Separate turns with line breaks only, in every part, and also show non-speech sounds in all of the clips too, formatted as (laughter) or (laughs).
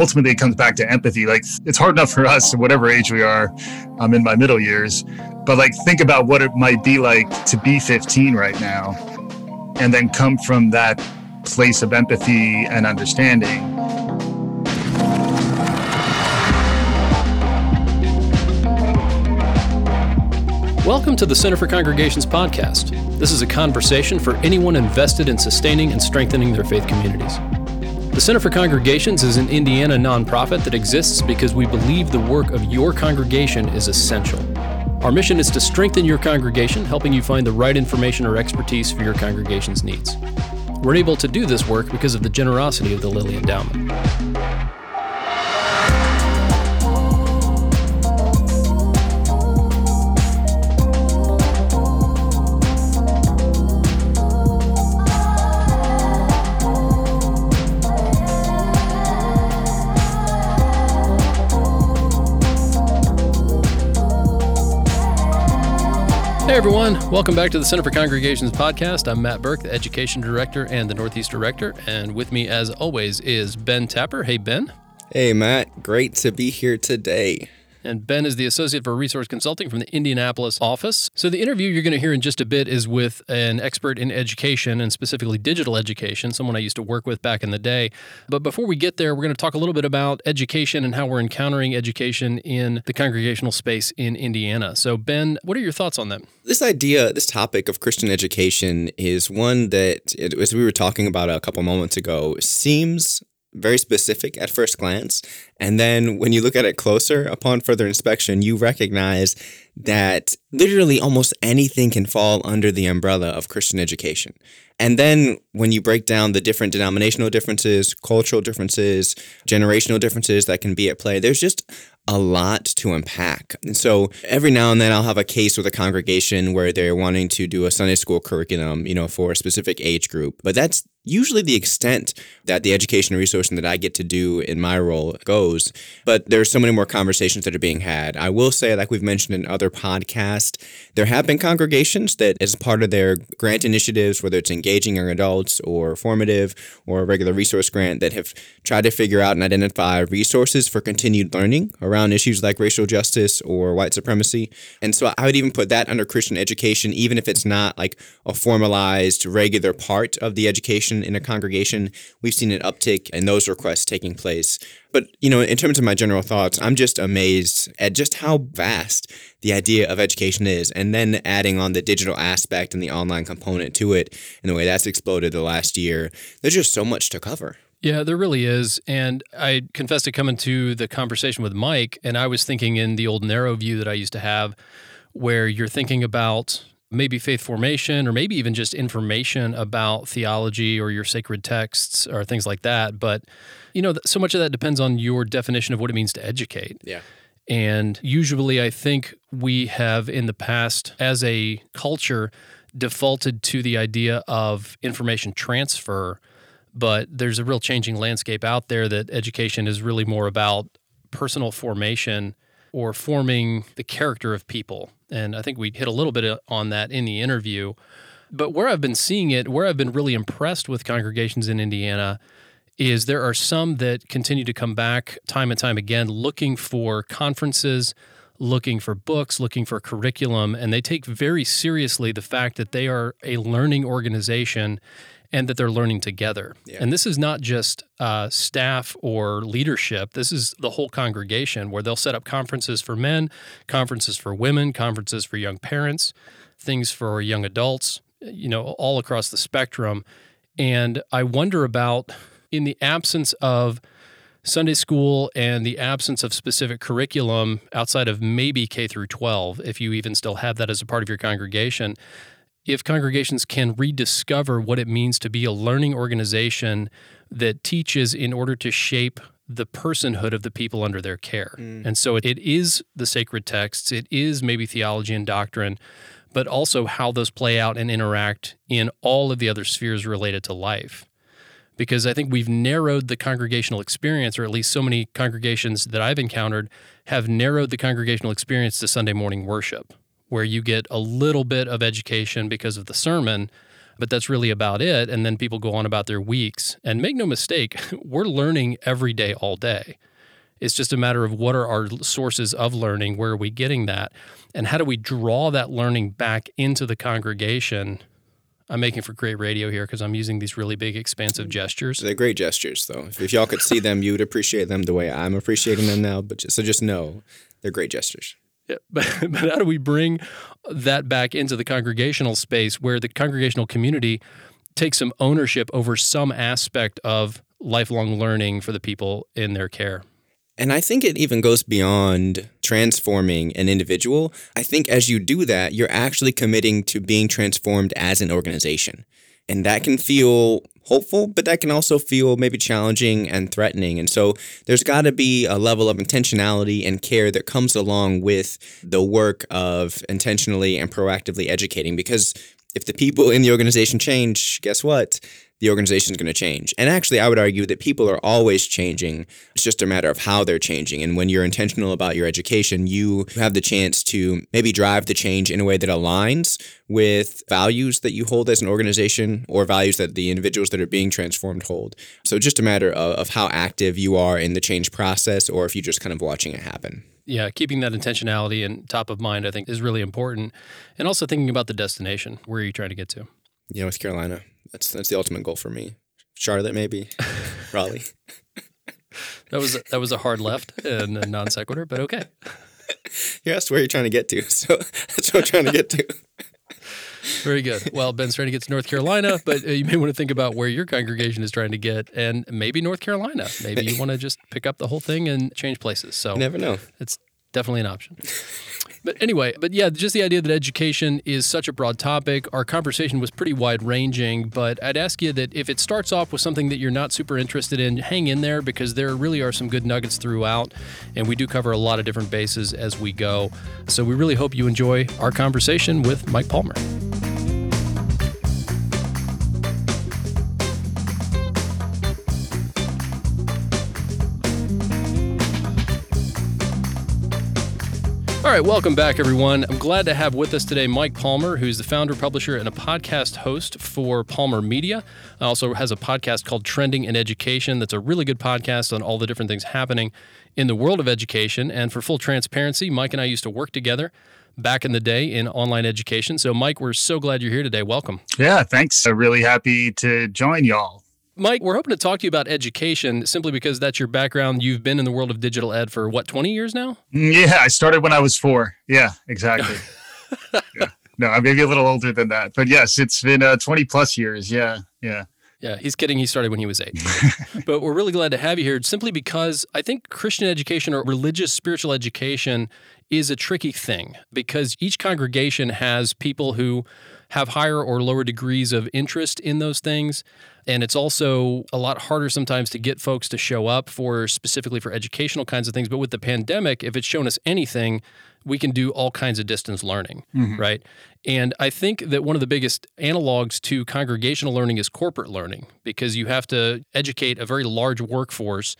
ultimately it comes back to empathy. Like it's hard enough for us, whatever age we are. I'm in my middle years, but like think about what it might be like to be 15 right now, and then come from that place of empathy and understanding.
Welcome to the Center for Congregations podcast. This is a conversation for anyone invested in sustaining and strengthening their faith communities. The Center for Congregations is an Indiana nonprofit that exists because we believe the work of your congregation is essential. Our mission is to strengthen your congregation, helping you find the right information or expertise for your congregation's needs. We're able to do this work because of the generosity of the Lilly Endowment. Everyone, welcome back to the Center for Congregations podcast. I'm Matt Burke, the Education Director and the Northeast Director, and with me, as always, is Ben Tapper. Hey Ben.
Hey Matt, great to be here today.
And Ben is the Associate for Resource Consulting from the Indianapolis office. So, the interview you're going to hear in just a bit is with an expert in education and specifically digital education, someone I used to work with back in the day. But before we get there, we're going to talk a little bit about education and how we're encountering education in the congregational space in Indiana. So, Ben, what are your thoughts on that?
This idea, this topic of Christian education is one that, as we were talking about a couple moments ago, seems very specific at first glance. And then when you look at it closer upon further inspection, you recognize that literally almost anything can fall under the umbrella of Christian education. And then when you break down the different denominational differences, cultural differences, generational differences that can be at play, there's just a lot to unpack. And so every now and then I'll have a case with a congregation where they're wanting to do a Sunday school curriculum, you know, for a specific age group. But that's usually the extent that the education and resourcing that I get to do in my role goes. But there's so many more conversations that are being had. I will say, like we've mentioned in other podcasts, there have been congregations that, as part of their grant initiatives, whether it's engaging young adults or formative or a regular resource grant, that have tried to figure out and identify resources for continued learning around issues like racial justice or white supremacy. And so I would even put that under Christian education, even if it's not like a formalized, regular part of the education in a congregation, we've seen an uptick in those requests taking place. But, you know, in terms of my general thoughts, I'm just amazed at just how vast the idea of education is. And then adding on the digital aspect and the online component to it and the way that's exploded the last year, there's just so much to cover.
Yeah, there really is. And I confess to coming to the conversation with Mike, and I was thinking in the old narrow view that I used to have, where you're thinking about maybe faith formation or maybe even just information about theology or your sacred texts or things like that. But, you know, so much of that depends on your definition of what it means to educate.
Yeah.
And usually, I think we have in the past, as a culture, defaulted to the idea of information transfer. But there's a real changing landscape out there that education is really more about personal formation or forming the character of people. And I think we hit a little bit uh, on that in the interview. But where I've been seeing it, where I've been really impressed with congregations in Indiana, is there are some that continue to come back time and time again looking for conferences, looking for books, looking for curriculum, and they take very seriously the fact that they are a learning organization and that they're learning together. Yeah. And this is not just uh, staff or leadership, this is the whole congregation where they'll set up conferences for men, conferences for women, conferences for young parents, things for young adults, you know, all across the spectrum. And I wonder about in the absence of Sunday school and the absence of specific curriculum outside of maybe K through 12, if you even still have that as a part of your congregation, if congregations can rediscover what it means to be a learning organization that teaches in order to shape the personhood of the people under their care. Mm. And so it is the sacred texts, it is maybe theology and doctrine, but also how those play out and interact in all of the other spheres related to life. Because I think we've narrowed the congregational experience, or at least so many congregations that I've encountered have narrowed the congregational experience to Sunday morning worship where you get a little bit of education because of the sermon, but that's really about it. And then people go on about their weeks. And make no mistake, (laughs) we're learning every day, all day. It's just a matter of what are our sources of learning? Where are we getting that? And how do we draw that learning back into the congregation? I'm making for great radio here because I'm using these really big, expansive mm. gestures.
They're great gestures, though. If, if y'all could see them, you would appreciate them the way I'm appreciating them now. But just, so just know, they're great gestures. (laughs)
But, but how do we bring that back into the congregational space where the congregational community takes some ownership over some aspect of lifelong learning for the people in their care?
And I think it even goes beyond transforming an individual. I think as you do that, you're actually committing to being transformed as an organization. And that can feel hopeful, but that can also feel maybe challenging and threatening. And so there's got to be a level of intentionality and care that comes along with the work of intentionally and proactively educating because if the people in the organization change, guess what? The organization is going to change. And actually, I would argue that people are always changing. It's just a matter of how they're changing. And when you're intentional about your education, you have the chance to maybe drive the change in a way that aligns with values that you hold as an organization or values that the individuals that are being transformed hold. So, just a matter of, of how active you are in the change process or if you're just kind of watching it happen
yeah, keeping that intentionality and top of mind, I think, is really important. And also thinking about the destination. Where are you trying to get to?
Yeah, North Carolina. That's that's the ultimate goal for me. Charlotte, maybe. (laughs) Raleigh.
that was that was a hard left and a non sequitur, but okay. (laughs)
You asked where you're trying to get to, (laughs) so that's what I'm trying to get to.
Very good. Well, Ben's trying to get to North Carolina, but uh, you may want to think about where your congregation is trying to get, and maybe North Carolina. Maybe you want to just pick up the whole thing and change places. So
you never know.
It's definitely an option. (laughs) But anyway, but yeah, just the idea that education is such a broad topic. Our conversation was pretty wide ranging, but I'd ask you that if it starts off with something that you're not super interested in, hang in there because there really are some good nuggets throughout, and we do cover a lot of different bases as we go. So we really hope you enjoy our conversation with Mike Palmer. All right, welcome back, everyone. I'm glad to have with us today Mike Palmer, who's the founder, publisher, and a podcast host for Palmer Media. Also has a podcast called Trending in Education. That's a really good podcast on all the different things happening in the world of education. And for full transparency, Mike and I used to work together back in the day in online education. So, Mike, we're so glad you're here today. Welcome.
Yeah, thanks. I'm really happy to join y'all.
Mike, we're hoping to talk to you about education simply because that's your background. You've been in the world of digital ed for what, 20 years now?
Mm, yeah, I started when I was four. Yeah, exactly. (laughs) yeah. No, I'm maybe a little older than that. But yes, it's been uh, 20 plus years. Yeah, yeah.
Yeah, he's kidding. He started when he was eight. (laughs) but we're really glad to have you here simply because I think Christian education or religious spiritual education is a tricky thing because each congregation has people who have higher or lower degrees of interest in those things. And it's also a lot harder sometimes to get folks to show up for specifically for educational kinds of things. But with the pandemic, if it's shown us anything, we can do all kinds of distance learning, mm-hmm. right? And I think that one of the biggest analogs to congregational learning is corporate learning because you have to educate a very large workforce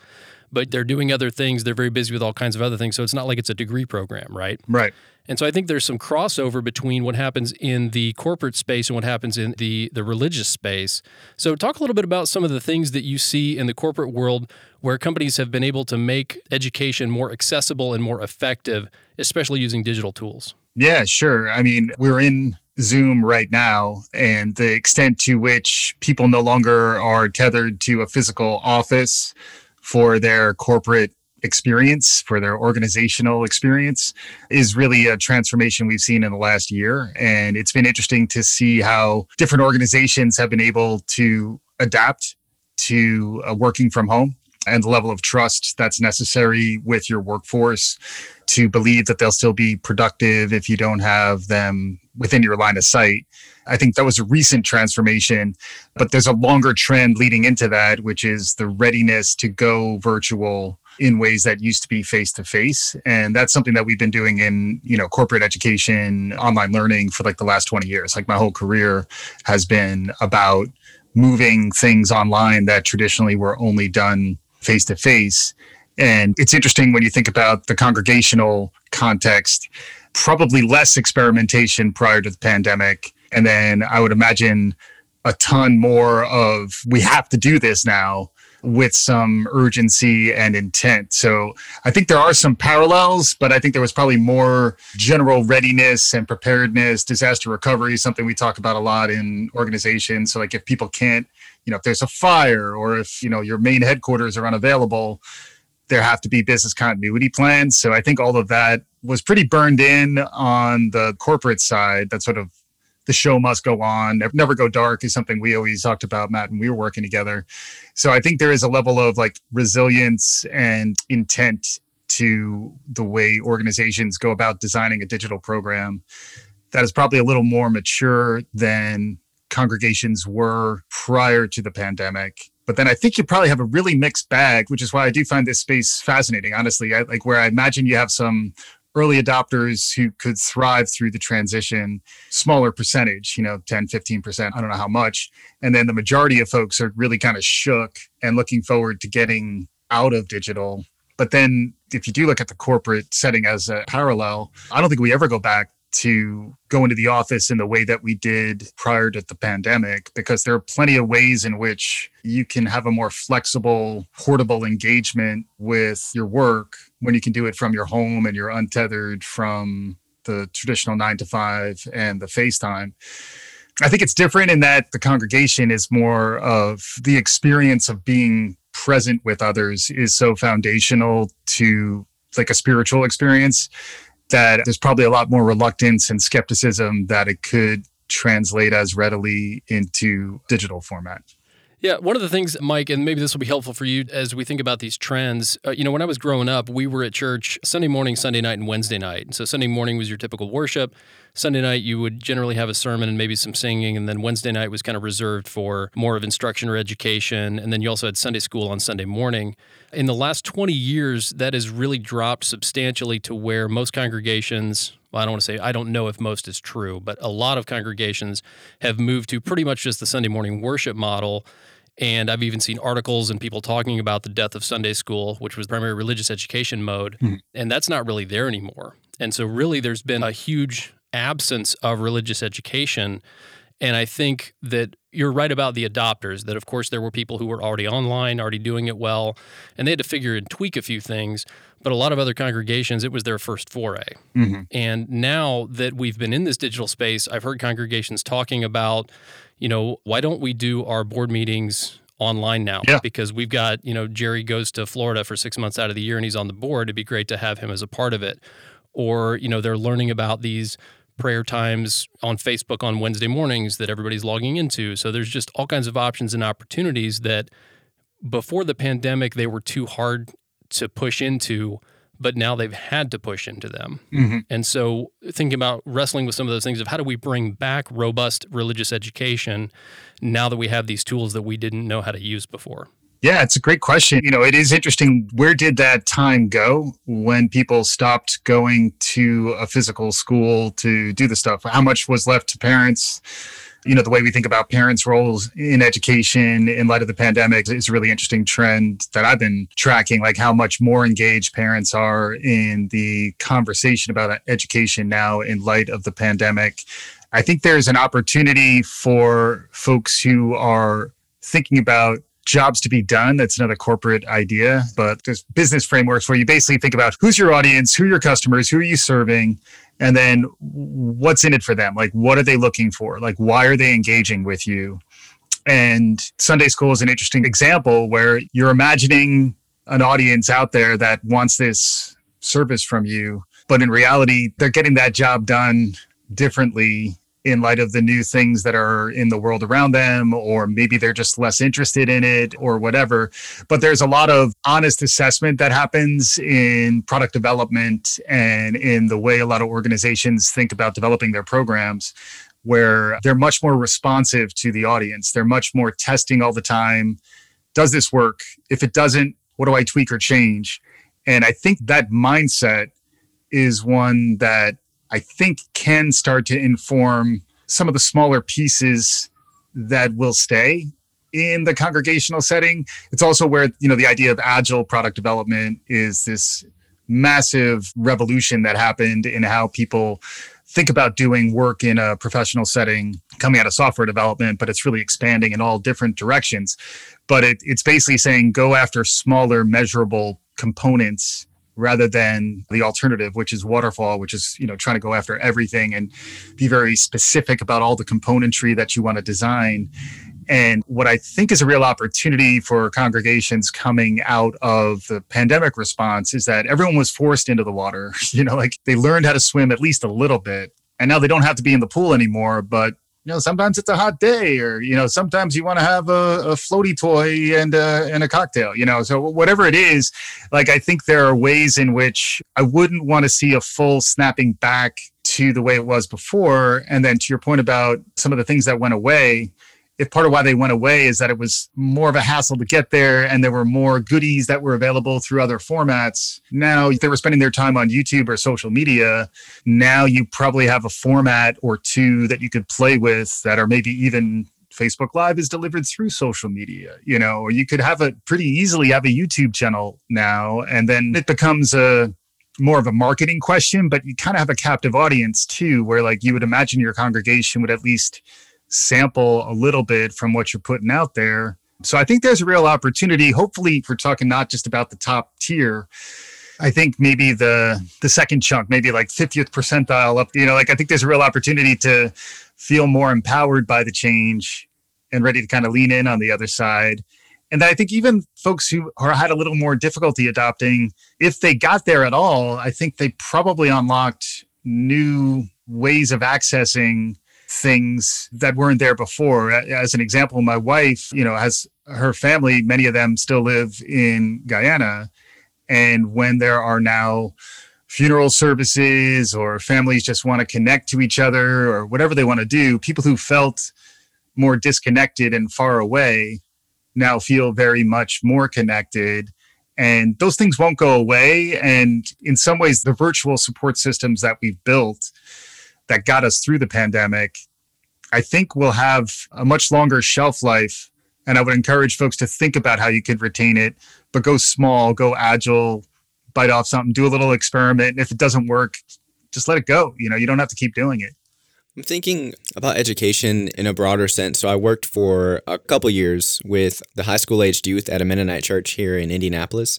but they're doing other things. They're very busy with all kinds of other things. So it's not like it's a degree program, right?
Right.
And so I think there's some crossover between what happens in the corporate space and what happens in the the religious space. So talk a little bit about some of the things that you see in the corporate world where companies have been able to make education more accessible and more effective, especially using digital tools.
Yeah, sure. I mean, we're in Zoom right now, and the extent to which people no longer are tethered to a physical office for their corporate experience, for their organizational experience, is really a transformation we've seen in the last year. And it's been interesting to see how different organizations have been able to adapt to uh, working from home and the level of trust that's necessary with your workforce to believe that they'll still be productive if you don't have them within your line of sight. I think that was a recent transformation, but there's a longer trend leading into that, which is the readiness to go virtual in ways that used to be face to face and that's something that we've been doing in you know corporate education online learning for like the last 20 years. Like my whole career has been about moving things online that traditionally were only done face to face and it's interesting when you think about the congregational context probably less experimentation prior to the pandemic and then i would imagine a ton more of we have to do this now with some urgency and intent. So I think there are some parallels, but I think there was probably more general readiness and preparedness, disaster recovery, is something we talk about a lot in organizations. So like if people can't, you know, if there's a fire or if, you know, your main headquarters are unavailable, there have to be business continuity plans. So I think all of that was pretty burned in on the corporate side, that sort of the show must go on. Never go dark is something we always talked about, Matt, and we were working together. So I think there is a level of like resilience and intent to the way organizations go about designing a digital program that is probably a little more mature than congregations were prior to the pandemic. But then I think you probably have a really mixed bag, which is why I do find this space fascinating, honestly. I, like where I imagine you have some early adopters who could thrive through the transition smaller percentage you know 10 15% i don't know how much. And then the majority of folks are really kind of shook and looking forward to getting out of digital. But then if you do look at the corporate setting as a parallel i don't think we ever go back to go into the office in the way that we did prior to the pandemic because there are plenty of ways in which you can have a more flexible portable engagement with your work when you can do it from your home and you're untethered from the traditional 9 to 5 and the FaceTime I think it's different in that the congregation is more of the experience of being present with others is so foundational to like a spiritual experience that there's probably a lot more reluctance and skepticism that it could translate as readily into digital format.
Yeah, one of the things, Mike, and maybe this will be helpful for you as we think about these trends. Uh, you know, when I was growing up, we were at church Sunday morning, Sunday night, and Wednesday night. And So Sunday morning was your typical worship. Sunday night, you would generally have a sermon and maybe some singing. And then Wednesday night was kind of reserved for more of instruction or education. And then you also had Sunday school on Sunday morning. In the last 20 years, that has really dropped substantially to where most congregations, well, I don't want to say, I don't know if most is true, but a lot of congregations have moved to pretty much just the Sunday morning worship model. And I've even seen articles and people talking about the death of Sunday school, which was primary religious education mode. Mm-hmm. And that's not really there anymore. And so, really, there's been a huge absence of religious education. And I think that you're right about the adopters, that of course there were people who were already online, already doing it well, and they had to figure and tweak a few things. But a lot of other congregations, it was their first foray. Mm-hmm. And now that we've been in this digital space, I've heard congregations talking about, you know, why don't we do our board meetings online now
yeah.
because we've got you know Jerry goes to Florida for 6 months out of the year and he's on the board it'd be great to have him as a part of it or you know they're learning about these prayer times on Facebook on Wednesday mornings that everybody's logging into. So there's just all kinds of options and opportunities that before the pandemic they were too hard to push into, but now they've had to push into them. Mm-hmm. And so thinking about wrestling with some of those things of how do we bring back robust religious education now that we have these tools that we didn't know how to use before.
Yeah, it's a great question. You know, it is interesting. Where did that time go when people stopped going to a physical school to do the stuff? How much was left to parents? You know, the way we think about parents' roles in education in light of the pandemic is a really interesting trend that I've been tracking, like how much more engaged parents are in the conversation about education now in light of the pandemic. I think there's an opportunity for folks who are thinking about jobs to be done. That's another corporate idea, but there's business frameworks where you basically think about who's your audience, who are your customers, who are you serving, and then what's in it for them? Like, what are they looking for? Like, why are they engaging with you? And Sunday school is an interesting example where you're imagining an audience out there that wants this service from you, but in reality, they're getting that job done differently in light of the new things that are in the world around them, or maybe they're just less interested in it or whatever. But there's a lot of honest assessment that happens in product development and in the way a lot of organizations think about developing their programs, where they're much more responsive to the audience. They're much more testing all the time. Does this work? If it doesn't, what do I tweak or change? And I think that mindset is one that I think can start to inform some of the smaller pieces that will stay in the congregational setting. It's also where, you know, the idea of agile product development is this massive revolution that happened in how people think about doing work in a professional setting coming out of software development, but it's really expanding in all different directions. But it, it's basically saying go after smaller, measurable components rather than the alternative, which is waterfall, which is you know trying to go after everything and be very specific about all the componentry that you want to design. And what I think is a real opportunity for congregations coming out of the pandemic response is that everyone was forced into the water. (laughs) You know, like they learned how to swim at least a little bit. And now they don't have to be in the pool anymore, but you know, sometimes it's a hot day, or you know, sometimes you want to have a, a floaty toy and a, and a cocktail. You know, so whatever it is, like I think there are ways in which I wouldn't want to see a full snapping back to the way it was before. And then to your point about some of the things that went away, if part of why they went away is that it was more of a hassle to get there and there were more goodies that were available through other formats. Now, they were spending their time on YouTube or social media, now you probably have a format or two that you could play with that are maybe even Facebook Live is delivered through social media, you know, or you could have a pretty easily have a YouTube channel now, and then it becomes a more of a marketing question, but you kind of have a captive audience too, where like you would imagine your congregation would at least sample a little bit from what you're putting out there. So I think there's a real opportunity. Hopefully, we're talking not just about the top tier, I think maybe the the second chunk, maybe like 50th percentile up, you know, like I think there's a real opportunity to feel more empowered by the change and ready to kind of lean in on the other side. And I think even folks who are, had a little more difficulty adopting, if they got there at all, I think they probably unlocked new ways of accessing things that weren't there before. As an example, my wife, you know, has her family, many of them still live in Guyana. And when there are now funeral services or families just want to connect to each other or whatever they want to do, people who felt more disconnected and far away now feel very much more connected. And those things won't go away. And in some ways, the virtual support systems that we've built that got us through the pandemic, I think will have a much longer shelf life. And I would encourage folks to think about how you could retain it, but go small, go agile, bite off something, do a little experiment. And if it doesn't work, just let it go. You know, you don't have to keep doing it.
I'm thinking about education in a broader sense. So I worked for a couple years with the high school aged youth at a Mennonite church here in Indianapolis.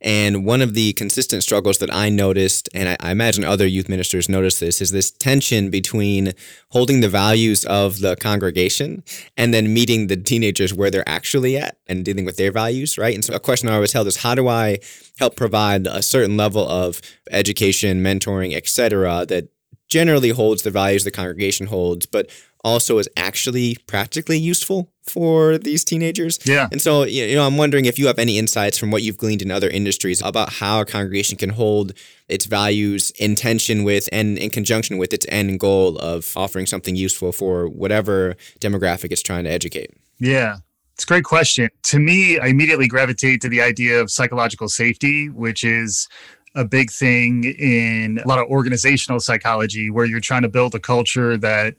And one of the consistent struggles that I noticed, and I, I, imagine other youth ministers notice this, is this tension between holding the values of the congregation and then meeting the teenagers where they're actually at and dealing with their values, right? And so a question I always held is how do I help provide a certain level of education, mentoring, etc., that generally holds the values the congregation holds, but also is actually practically useful for these teenagers.
Yeah.
And so, you know, I'm wondering if you have any insights from what you've gleaned in other industries about how a congregation can hold its values in tension with and in conjunction with its end goal of offering something useful for whatever demographic it's trying to educate.
Yeah. It's a great question. To me, I immediately gravitate to the idea of psychological safety, which is a big thing in a lot of organizational psychology where you're trying to build a culture that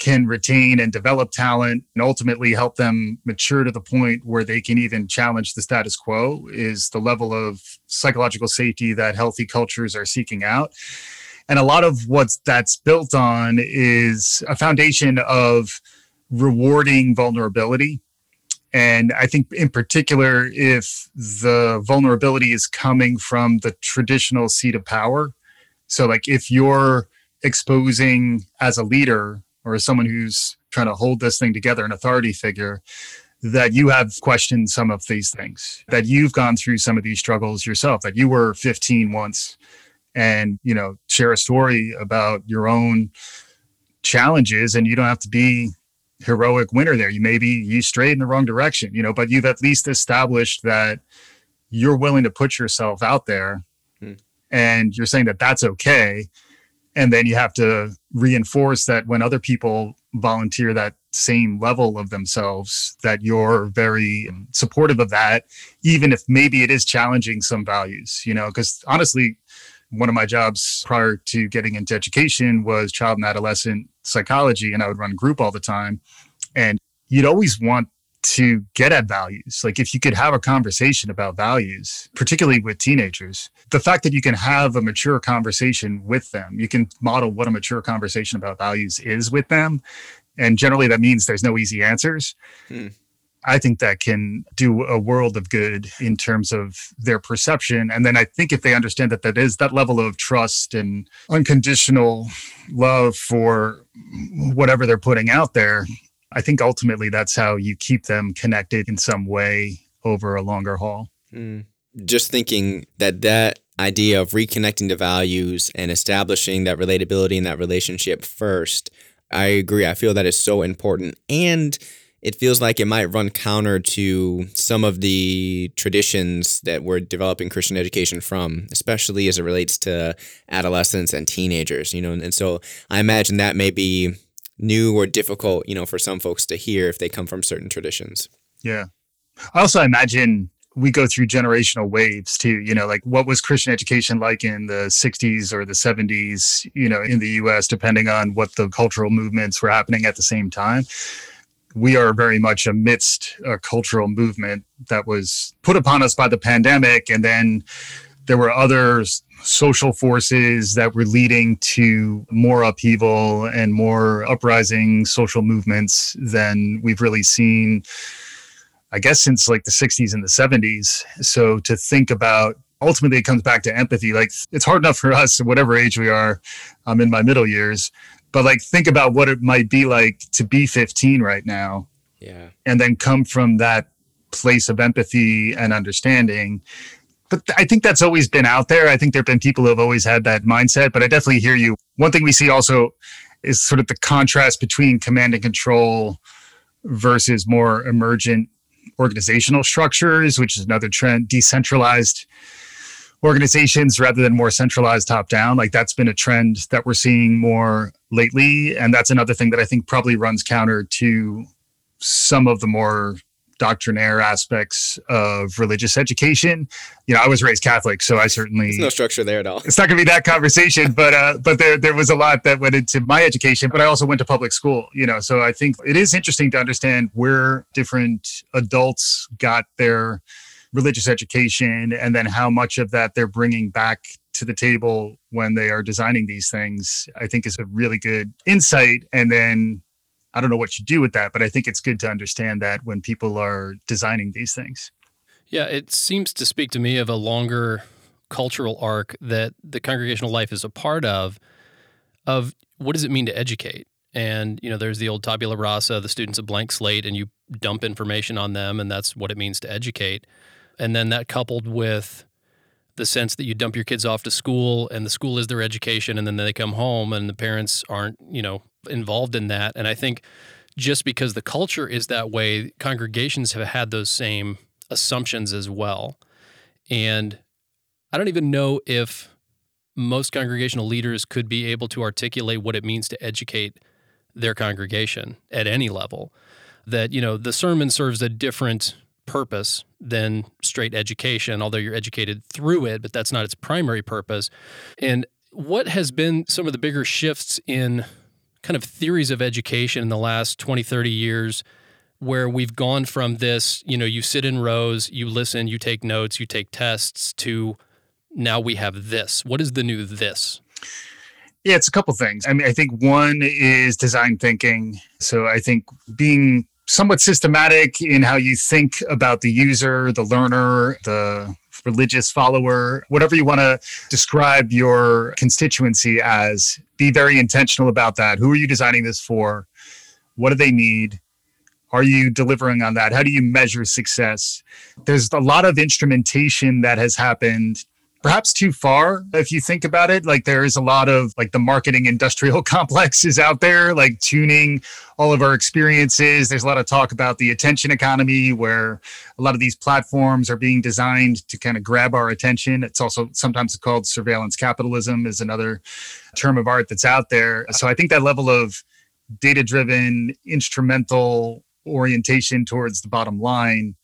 can retain and develop talent and ultimately help them mature to the point where they can even challenge the status quo is the level of psychological safety that healthy cultures are seeking out. And a lot of what that's built on is a foundation of rewarding vulnerability. And I think, in particular, if the vulnerability is coming from the traditional seat of power. So, like, if you're exposing as a leader or as someone who's trying to hold this thing together, an authority figure, that you have questioned some of these things, that you've gone through some of these struggles yourself, that you were 15 once and, you know, share a story about your own challenges and you don't have to be heroic winner there. You maybe you strayed in the wrong direction, you know, but you've at least established that you're willing to put yourself out there hmm. and you're saying that that's okay and then you have to reinforce that when other people volunteer that same level of themselves that you're very supportive of that even if maybe it is challenging some values you know because honestly one of my jobs prior to getting into education was child and adolescent psychology and i would run group all the time. And you'd always want to get at values. Like if you could have a conversation about values, particularly with teenagers, the fact that you can have a mature conversation with them, you can model what a mature conversation about values is with them. And generally that means there's no easy answers. Hmm. I think that can do a world of good in terms of their perception. And then I think if they understand that that is that level of trust and unconditional love for whatever they're putting out there, I think ultimately that's how you keep them connected in some way over a longer haul. Mm.
Just thinking that that idea of reconnecting to values and establishing that relatability and that relationship first, I agree. I feel that is so important. And it feels like it might run counter to some of the traditions that we're developing Christian education from, especially as it relates to adolescents and teenagers, you know. And so I imagine that may be new or difficult, you know, for some folks to hear if they come from certain traditions.
Yeah. I also imagine we go through generational waves too, you know, like what was Christian education like in the 60s or the 70s, you know, in the US, depending on what the cultural movements were happening at the same time. We are very much amidst a cultural movement that was put upon us by the pandemic and then there were other social forces that were leading to more upheaval and more uprising social movements than we've really seen, I guess, since like the 60s and the 70s. So to think about ultimately it comes back to empathy. Like it's hard enough for us, whatever age we are. I'm in my middle years, but like think about what it might be like to be 15 right now.
Yeah.
And then come from that place of empathy and understanding but I think that's always been out there. I think there have been people who have always had that mindset, but I definitely hear you. One thing we see also is sort of the contrast between command and control versus more emergent organizational structures, which is another trend, decentralized organizations rather than more centralized top down. Like that's been a trend that we're seeing more lately. And that's another thing that I think probably runs counter to some of the more doctrinaire aspects of religious education. You know, I was raised Catholic, so I certainly
There's no structure there at all.
It's not going to be that conversation, (laughs) but uh, but there there was a lot that went into my education. But I also went to public school. You know, so I think it is interesting to understand where different adults got their religious education, and then how much of that they're bringing back to the table when they are designing these things. I think is a really good insight, and then I don't know what you do with that, but I think it's good to understand that when people are designing these things.
Yeah, it seems to speak to me of a longer cultural arc that the congregational life is a part of of what does it mean to educate? And you know, there's the old tabula rasa, the students a blank slate, and you dump information on them, and that's what it means to educate. And then that coupled with the sense that you dump your kids off to school and the school is their education and then they come home and the parents aren't, you know, involved in that. And I think just because the culture is that way, congregations have had those same assumptions as well. And I don't even know if most congregational leaders could be able to articulate what it means to educate their congregation at any level. That, you know, the sermon serves a different purpose than straight education, although you're educated through it, but that's not its primary purpose. And what has been some of the bigger shifts in kind of theories of education in the last 20, 30 years where we've gone from this, you know, you sit in rows, you listen, you take notes, you take tests to now we have this. What is the new this?
Yeah, it's a couple things. I mean, I think one is design thinking. So I think being somewhat systematic in how you think about the user, the learner, the religious follower, whatever you want to describe your constituency as, be very intentional about that. Who are you designing this for? What do they need? Are you delivering on that? How do you measure success? There's a lot of instrumentation that has happened perhaps too far if you think about it. Like there is a lot of like the marketing industrial (laughs) complex is out there like tuning all of our experiences. There's a lot of talk about the attention economy where a lot of these platforms are being designed to kind of grab our attention. It's also sometimes called surveillance capitalism is another term of art that's out there. So i think that level of data driven instrumental orientation towards the bottom line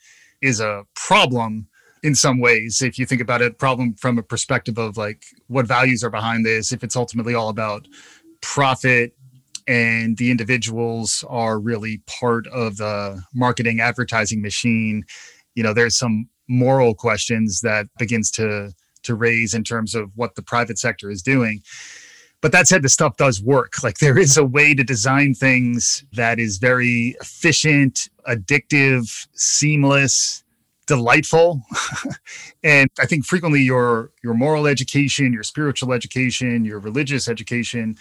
is a problem in some ways if you think about it problem from a perspective of like what values are behind this if it's ultimately all about profit and the individuals are really part of the marketing advertising machine, you know, there's some moral questions that begins to to raise in terms of what the private sector is doing. But that said, the stuff does work. Like there is a way to design things that is very efficient, addictive, seamless, delightful. and I think frequently your your moral education, your spiritual education, your religious education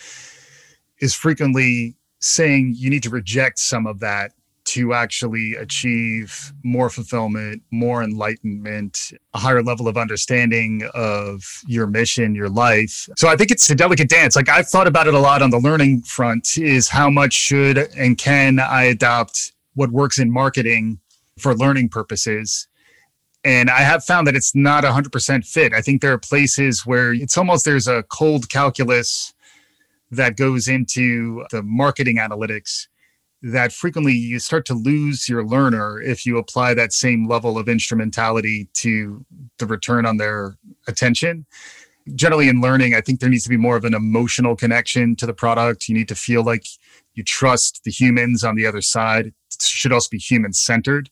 is frequently saying you need to reject some of that to actually achieve more fulfillment, more enlightenment, a higher level of understanding of your mission, your life. So I think it's a delicate dance. Like I've thought about it a lot on the learning front is how much should and can I adopt what works in marketing for learning purposes? And I have found that it's not 100% fit. I think there are places where it's almost there's a cold calculus that goes into the marketing analytics that frequently you start to lose your learner if you apply that same level of instrumentality to the return on their attention. Generally, in learning, I think there needs to be more of an emotional connection to the product. You need to feel like you trust the humans on the other side. It should also be human centered.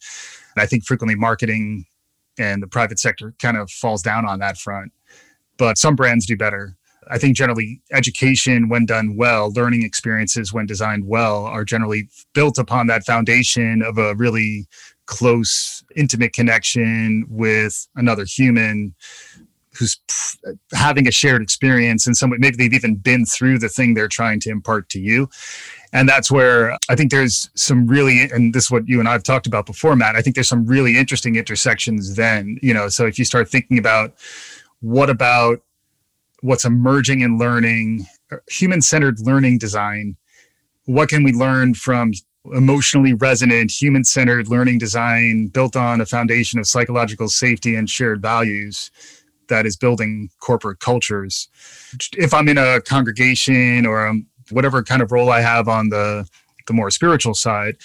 And I think frequently marketing and the private sector kind of falls down on that front. But some brands do better. I think generally education, when done well, learning experiences, when designed well, are generally built upon that foundation of a really close, intimate connection with another human who's having a shared experience in some way. maybe they've even been through the thing they're trying to impart to you and that's where i think there's some really and this is what you and i've talked about before matt i think there's some really interesting intersections then you know so if you start thinking about what about what's emerging in learning, human centered learning design. What can we learn from emotionally resonant, human centered learning design built on a foundation of psychological safety and shared values that is building corporate cultures? If I'm in a congregation or whatever kind of role I have on the, the more spiritual side,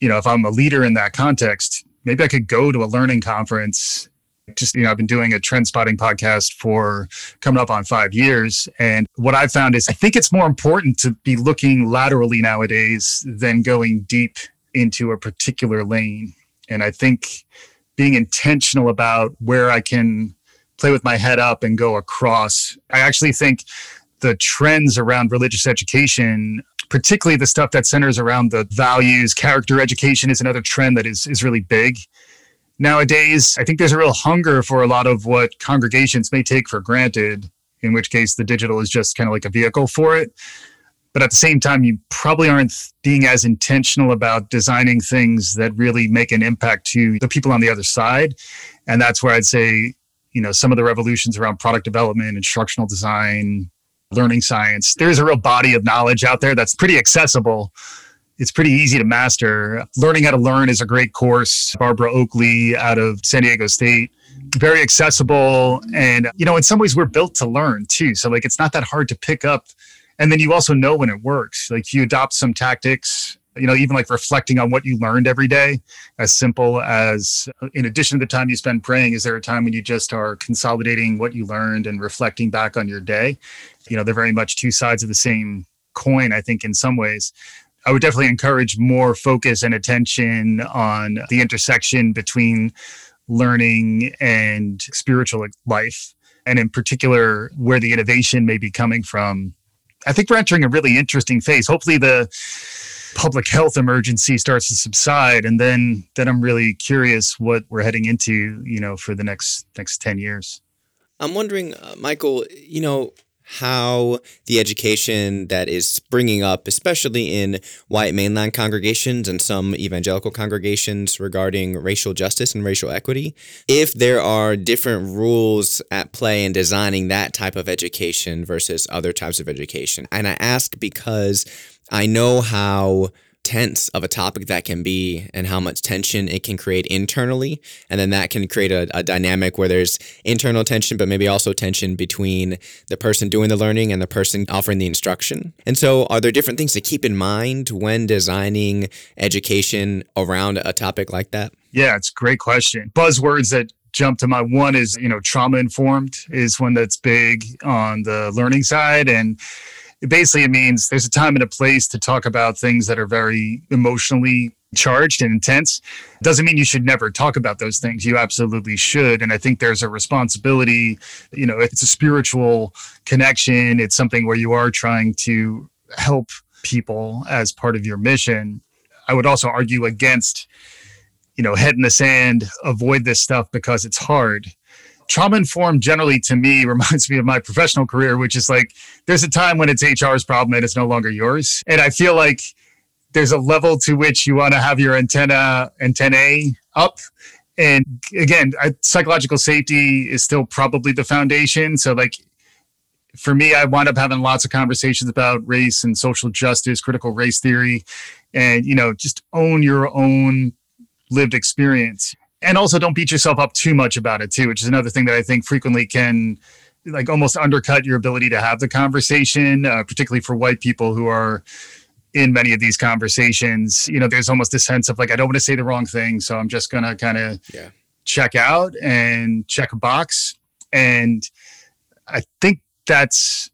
you know, if I'm a leader in that context, maybe I could go to a learning conference. Just you know i've been doing a trend spotting podcast for coming up on five years. And what i've found is i think it's more important to be looking laterally nowadays than going deep into a particular lane. And i think being intentional about where i can play with my head up and go across i actually think the trends around religious education particularly the stuff that centers around the values character education is another trend that is is really big nowadays, I think there's a real hunger for a lot of what congregations may take for granted, in which case the digital is just kind of like a vehicle for it. But at the same time, you probably aren't being as intentional about designing things that really make an impact to the people on the other side. And that's where I'd say, you know, some of the revolutions around product development, instructional design, learning science, there's a real body of knowledge out there that's pretty accessible it's pretty easy to master. Learning how to learn is a great course. Barbara Oakley out of San Diego State, very accessible. And, you know, in some ways, we're built to learn too. So, like, it's not that hard to pick up. And then you also know when it works. Like, you adopt some tactics, you know, even like reflecting on what you learned every day, as simple as, in addition to the time you spend praying, is there a time when you just are consolidating what you learned and reflecting back on your day? You know, they're very much two sides of the same coin, I think, in some ways. I would definitely encourage more focus and attention on the intersection between learning and spiritual life, and in particular, where the innovation may be coming from. I think we're entering a really interesting phase. Hopefully, the public health emergency starts to subside, and then then I'm really curious what we're heading into, you know, for the next next ten years.
I'm wondering, uh, Michael, you know, how the education that is springing up, especially in white mainline congregations and some evangelical congregations regarding racial justice and racial equity, if there are different rules at play in designing that type of education versus other types of education. And I ask because I know how tense of a topic that can be and how much tension it can create internally. And then that can create a, a, dynamic where there's internal tension, but maybe also tension between the person doing the learning and the person offering the instruction. And so, are there different things to keep in mind when designing education around a topic like that?
Yeah, it's a great question. Buzzwords that jump to my one is, you know, trauma informed is one that's big on the learning side. And it basically means there's a time and a place to talk about things that are very emotionally charged and intense. Doesn't mean you should never talk about those things. You absolutely should. And i think there's a responsibility you know it's a spiritual connection. It's something where you are trying to help people as part of your mission. I would also argue against you know head in the sand avoid this stuff because it's hard trauma informed generally to me (laughs) reminds me of my professional career which is like there's a time when it's hr's problem and it's no longer yours. And i feel like there's a level to which you want to have your antenna antennae up. And again I, psychological safety is still probably the foundation. So like for me i wound up having lots of conversations about race and social justice critical race theory and you know just own your own lived experience and also don't beat yourself up too much about it too which is another thing that i think frequently can like almost undercut your ability to have the conversation uh, particularly for white people who are in many of these conversations, you know, there's almost a sense of like, I don't want to say the wrong thing. So I'm just to kind of yeah. check out and check a box. And I think that's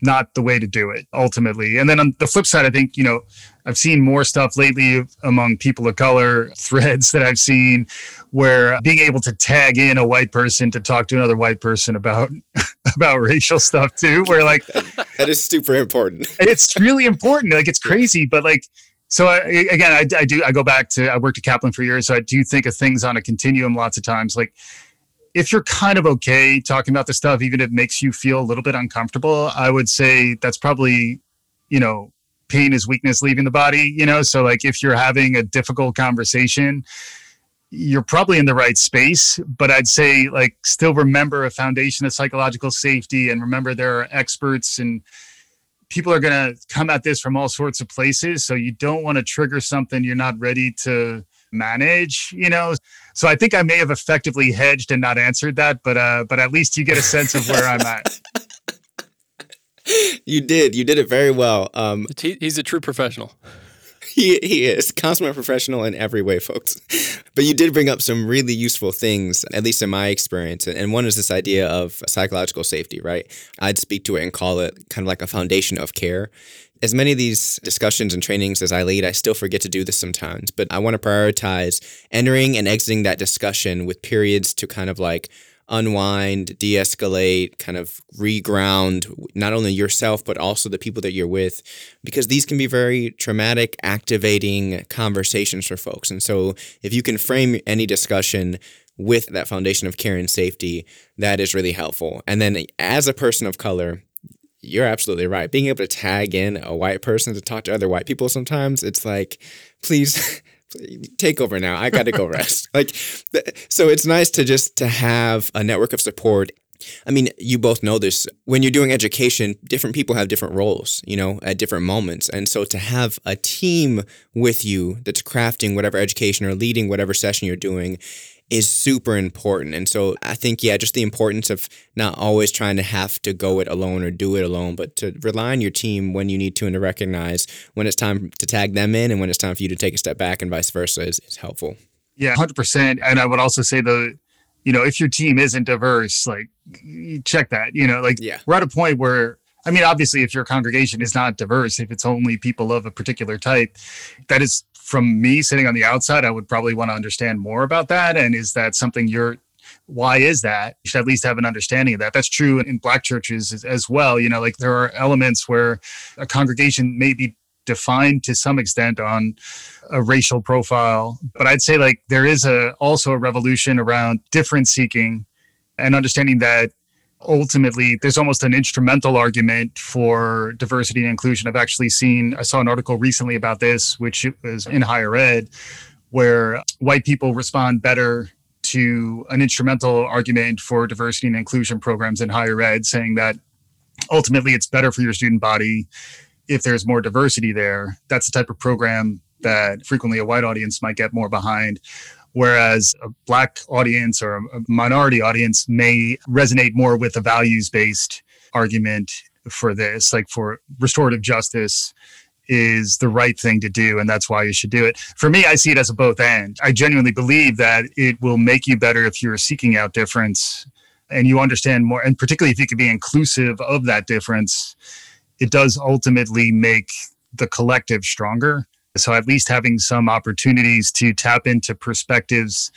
not the way to do it ultimately. And then on the flip side, I think, you know, I've seen more stuff lately among people of color threads that I've seen where being able to tag in a white person to talk to another white person about (laughs) about racial stuff too, where like (laughs)
that is super important.
it's really important. Like it's crazy, but like so I, again, I, I do I go back to I worked at Kaplan for years, so I do think of things on a continuum lots of times. Like if you're kind of okay talking about the stuff, even if it makes you feel a little bit uncomfortable, I would say that's probably you know pain is weakness leaving the body, you know? So, like, if you're having a difficult conversation, you're probably in the right space. But I'd say, like, still remember a foundation of psychological safety and remember there are experts and people are going to come at this from all sorts of places. So, you don't want to trigger something you're not ready to manage you know so i think i may have effectively hedged and not answered that but uh but at least you get a sense of where i'm at (laughs)
you did. You did it very well. Um,
he's a true professional.
He, he is consummate professional in every way, folks. But you did bring up some really useful things, at least in my experience. And one is this idea of psychological safety, right? I'd speak to it and call it kind of like a foundation of care. As many of these discussions and trainings as I lead, I still forget to do this sometimes, but I want to prioritize entering and exiting that discussion with periods to kind of like unwind, de escalate, kind of reground not only yourself, but also the people that you're with, because these can be very traumatic, activating conversations for folks. And so if you can frame any discussion with that foundation of care and safety, that is really helpful. And then as a person of color, you're absolutely right. Being able to tag in a white person to talk to other white people sometimes, it's like, please (laughs) take over now. I got to go (laughs) rest. like, so it's nice to just to have a network of support. I mean, you both know this. When you're doing education, different people have different roles, you know, at different moments. And so to have a team with you that's crafting whatever education or leading whatever session you're doing is super important. And so I think, yeah, just the importance of not always trying to have to go it alone or do it alone, but to rely on your team when you need to and to recognize when it's time to tag them in and when it's time for you to take a step back and vice versa is, is helpful.
Yeah, 100%. And I would also say, the, you know, if your team isn't diverse, like check that, you know, like yeah. we're at a point where I mean, obviously, if your congregation is not diverse, if it's only people of a particular type, that is from me sitting on the outside, I would probably want to understand more about that. And is that something you're why is that? You should at least have an understanding of that. That's true in black churches as, well. You know, like there are elements where a congregation may be defined to some extent on a racial profile, but I'd say like there is a also a revolution around difference seeking and understanding that ultimately there's almost an instrumental argument for diversity and inclusion. I've actually seen, I saw an article recently about this, which was in higher ed, where white people respond better to an instrumental argument for diversity and inclusion programs in higher ed, saying that ultimately it's better for your student body if there's more diversity there. That's the type of program that frequently a white audience might get more behind whereas a black audience or a minority audience may resonate more with a values based argument for this like for restorative justice is the right thing to do and that's why you should do it for me i see it as a both and i genuinely believe that it will make you better if you're seeking out difference and you understand more and particularly if you can be inclusive of that difference it does ultimately make the collective stronger. So at least having some opportunities to tap into perspectives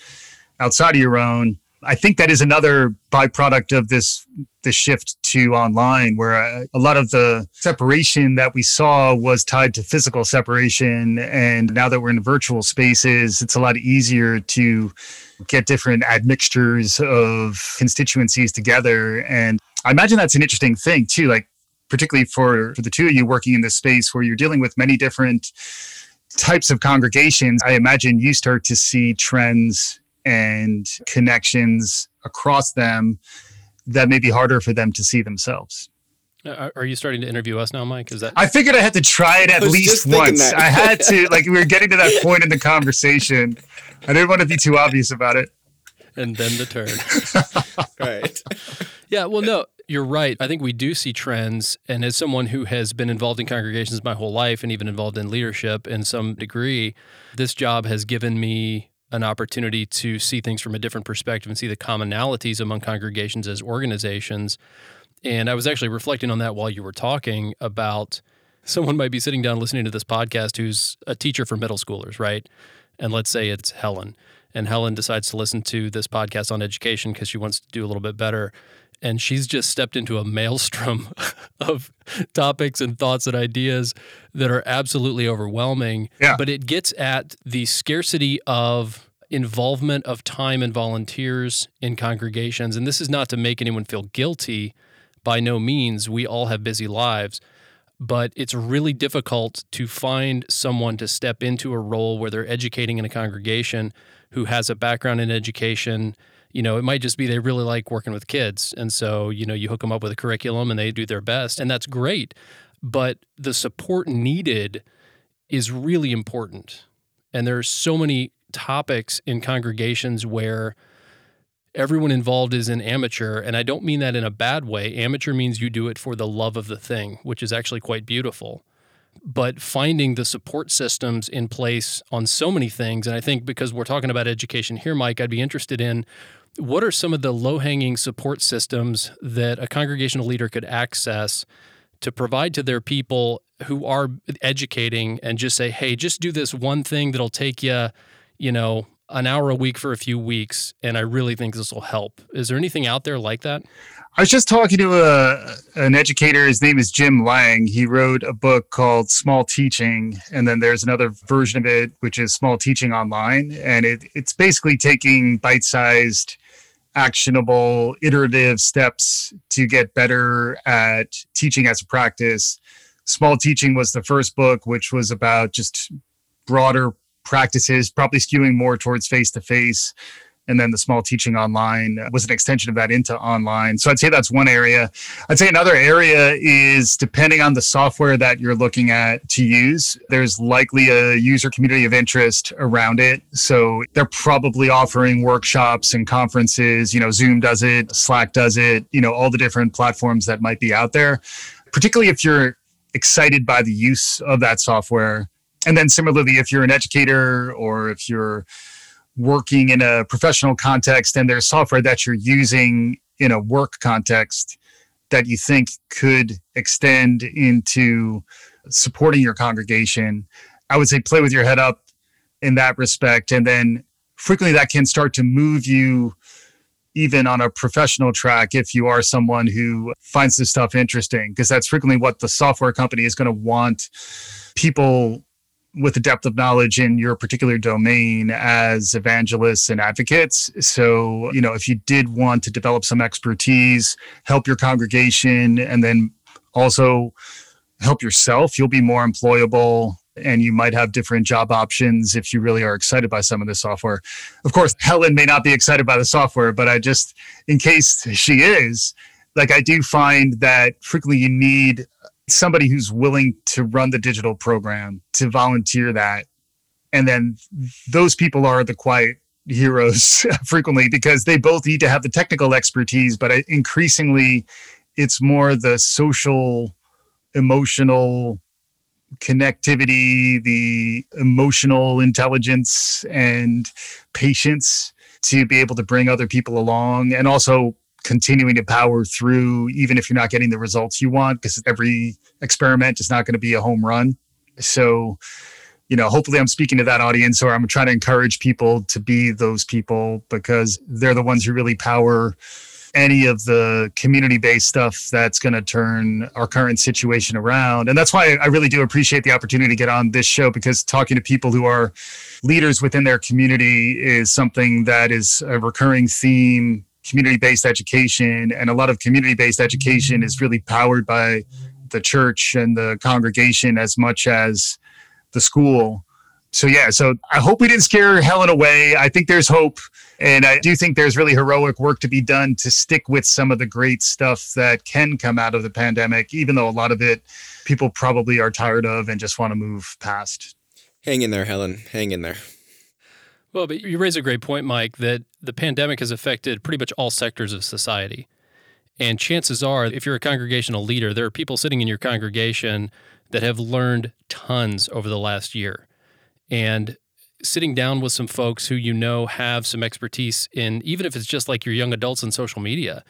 outside of your own. I think that is another byproduct of this the shift to online, where a, uh, a, lot of the separation that we saw was tied to physical separation, and now that we're in virtual spaces, it's a lot easier to get different admixtures of constituencies together. And I imagine that's an interesting thing too, like particularly for for the two of you working in this space where you're dealing with many different types of congregations. I imagine you start to see trends and connections across them that may be harder for them to see themselves.
Uh, are you starting to interview us now, Mike? Is that?
I figured I had to try it at least once. I had to, (laughs) like, we were getting to that point in the conversation. I didn't want to be too obvious about it.
And then the turn. (laughs)
right. (laughs)
Yeah. Well, no, you're right. I think we do see trends. And as someone who has been involved in congregations my whole life and even involved in leadership in some degree, this job has given me an opportunity to see things from a different perspective and see the commonalities among congregations as organizations. And I was actually reflecting on that while you were talking about someone might be sitting down listening to this podcast who's a teacher for middle schoolers, right? And let's say it's Helen. And Helen decides to listen to this podcast on education because she wants to do a little bit better. And she's just stepped into a maelstrom (laughs) of topics and thoughts and ideas that are absolutely overwhelming.
Yeah.
But it gets at the scarcity of involvement of time and volunteers in congregations. And this is not to make anyone feel guilty. By no means. We all have busy lives. But it's really difficult to find someone to step into a role where they're educating in a congregation who has a background in education you know, it might just be they really like working with kids. And so, you know, you hook them up with a curriculum and they do their best, and that's great. But the support needed is really important. And there are so many topics in congregations where everyone involved is an amateur. And I don't mean that in a bad way. Amateur means you do it for the love of the thing, which is actually quite beautiful but finding the support systems in place on so many things. And I think because we're talking about education here, Mike, I'd be interested in what are some of the low hanging support systems that a congregational leader could access to provide to their people who are educating and just say, hey, just do this one thing that'll take you, you know, an hour a week for a few weeks. And I really think this will help. Is there anything out there like that?
I was just talking to a, an educator. His name is Jim Lang. He wrote a book called Small Teaching, and then there's another version of it which is Small Teaching Online, and it, it's basically taking bite-sized, actionable, iterative steps to get better at teaching as a practice. Small Teaching was the first book, which was about just broader practices, probably skewing more towards face to face and then the small teaching online was an extension of that into online. So I'd say that's one area. I'd say another area is depending on the software that you're looking at to use, there's likely a user community of interest around it. So they're probably offering workshops and conferences. You know, Zoom does it, Slack does it, you know, all the different platforms that might be out there, particularly if you're excited by the use of that software. And then similarly, if you're an educator or if you're working in a professional context and there's software that you're using in a work context that you think could extend into supporting your congregation, I would say play with your head up in that respect. And then frequently that can start to move you even on a professional track if you are someone who finds this stuff interesting, because that's frequently what the software company is going to want people with the depth of knowledge in your particular domain as evangelists and advocates. So, you know, if you did want to develop some expertise, help your congregation, and then also help yourself, you'll be more employable and you might have different job options if you really are excited by some of the software. Of course, Helen may not be excited by the software, but I just, in case she is, like I do find that frequently you need somebody who's willing to run the digital program to volunteer that. And then those people are the quiet heroes (laughs) frequently because they both need to have the technical expertise but increasingly it's more the social emotional connectivity the emotional intelligence and patience to be able to bring other people along. And also continuing to power through, even if you're not getting the results you want, because every experiment is not going to be a home run. So, you know, hopefully I'm speaking to that audience or I'm trying to encourage people to be those people because they're the ones who really power any of the community based stuff that's going to turn our current situation around. And that's why I really do appreciate the opportunity to get on this show because talking to people who are leaders within their community is something that is a recurring theme community based education. And a lot of community based education is really powered by the church and the congregation as much as the school. So, yeah, so I hope we didn't scare Helen away. I think there's hope. And I do think there's really heroic work to be done to stick with some of the great stuff that can come out of the pandemic, even though a lot of it people probably are tired of and just want to move past.
Hang in there, Helen. Hang in there.
Well, but you raise a great point, Mike, that the pandemic has affected pretty much all sectors of society. And chances are, if you're a congregational leader, there are people sitting in your congregation that have learned tons over the last year. And sitting down with some folks who you know have some expertise in, even if it's just like your young adults in social media,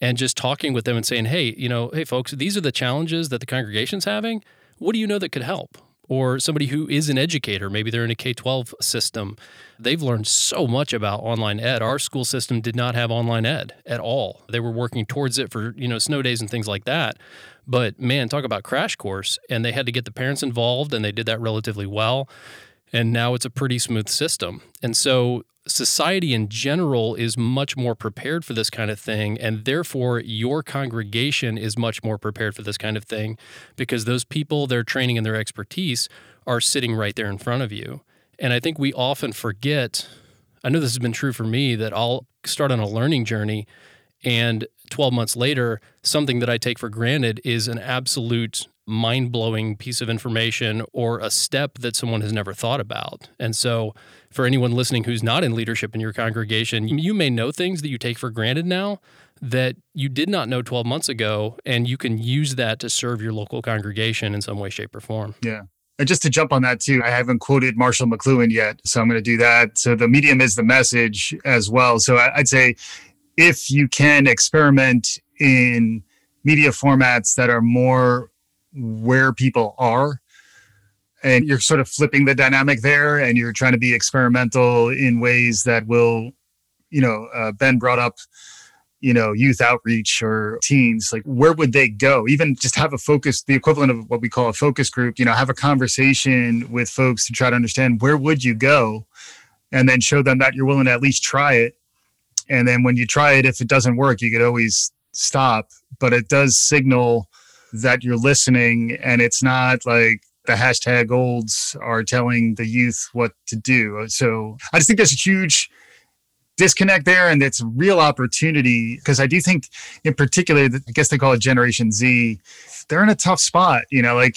and just talking with them and saying, hey, you know, hey, folks, these are the challenges that the congregation's having. What do you know that could help? Or somebody who is an educator, maybe they're in a K 12 system, they've learned so much about online ed. Our school system did not have online ed at all. They were working towards it for, you know, snow days and things like that. But man, talk about crash course. And they had to get the parents involved, and they did that relatively well. And now it's a pretty smooth system. And so society in general is much more prepared for this kind of thing and therefore your congregation is much more prepared for this kind of thing because those people their training and their expertise are sitting right there in front of you and i think we often forget i know this has been true for me that i'll start on a learning journey and 12 months later something that i take for granted is an absolute mind blowing piece of information or a step that someone has never thought about. And so, for anyone listening who's not in leadership in your congregation, you may know things that you take for granted now that you did not know 12 months ago, and you can use that to serve your local congregation in some way, shape, or form.
Yeah. And just to jump on that too, I haven't quoted Marshall McLuhan yet, so I'm going to do that. So the medium is the message as well. So I'd say if you can experiment in media formats that are more where people are and you're sort of flipping the dynamic there and you're trying to be experimental in ways that will you know uh, ben brought up you know youth outreach or teens like where would they go? Even just have a focus the equivalent of what we call a focus group you know have a conversation with folks to try to understand where would you go and then show them that you're willing to at least try it. And then when you try it if it doesn't work you could always stop. But it does signal that you're listening and it's not like the hashtag olds are telling the youth what to do. So I just think there's a huge disconnect there and it's a real opportunity because I do think in particular, I guess they call it Generation Z, they're in a tough spot, you know, like,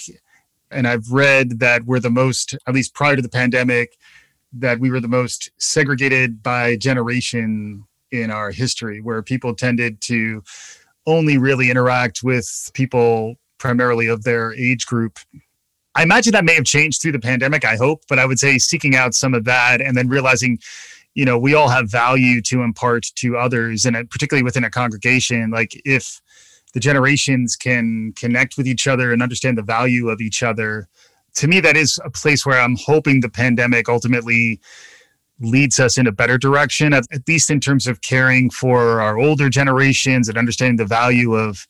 and I've read that we're the most, at least prior to the pandemic, that we were the most segregated by generation in our history, where people tended to only really interact with people primarily of their age group. I imagine that may have changed through the pandemic, I hope, but I would say seeking out some of that and then realizing, you know, we all have value to impart to others and uh, particularly within a congregation. Like if the generations can connect with each other and understand the value of each other, to me, that is a place where I'm hoping the pandemic ultimately leads us in a better direction, at, at least in terms of caring for our older generations and understanding the value of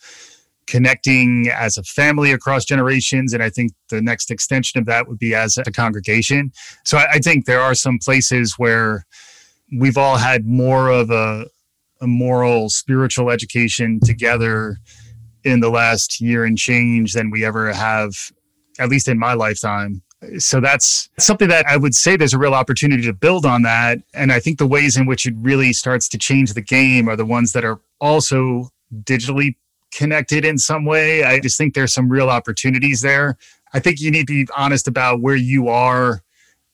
connecting as a family across generations. And I think the next extension of that would be as a congregation. So I, I think there are some places where we've all had more of a, a moral, spiritual education together in the last year and change than we ever have, at least in my lifetime so that's something that I would say there's a real opportunity to build on that. And I think the ways in which it really starts to change the game are the ones that are also digitally connected in some way. I just think there's some real opportunities there. I think you need to be honest about where you are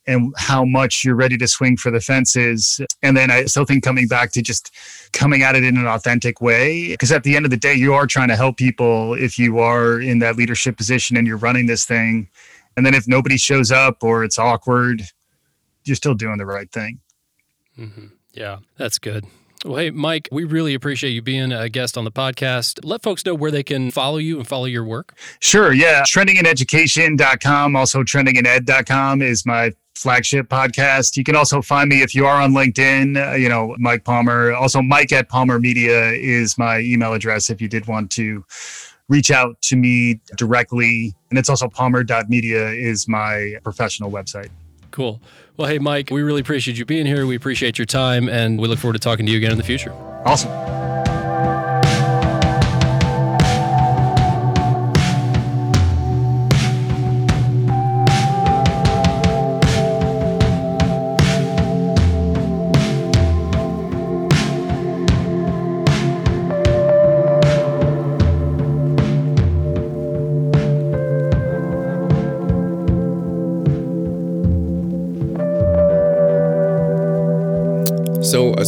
and how much you're ready to swing for the fences. And then I still think coming back to just coming at it in an authentic way. Because at the end of the day, you are trying to help people if you are in that leadership position and you're running this thing. And then if nobody shows up or it's awkward, you're still doing the right thing.
Mm-hmm. Yeah, that's good. Well, hey, Mike, we really appreciate you being a guest on the podcast. Let folks know where they can follow you and follow your work.
Sure. Yeah. Trendingineducation.com, also trendingined.com is my flagship podcast. You can also find me if you are on LinkedIn, uh, you know, Mike Palmer. Also, Mike at Palmer Media is my email address if you did want to reach out to me directly. And it's also palmer.media is my professional website.
Cool. Well, hey, Mike, we really appreciate you being here. We appreciate your time, and we look forward to talking to you again in the future.
Awesome.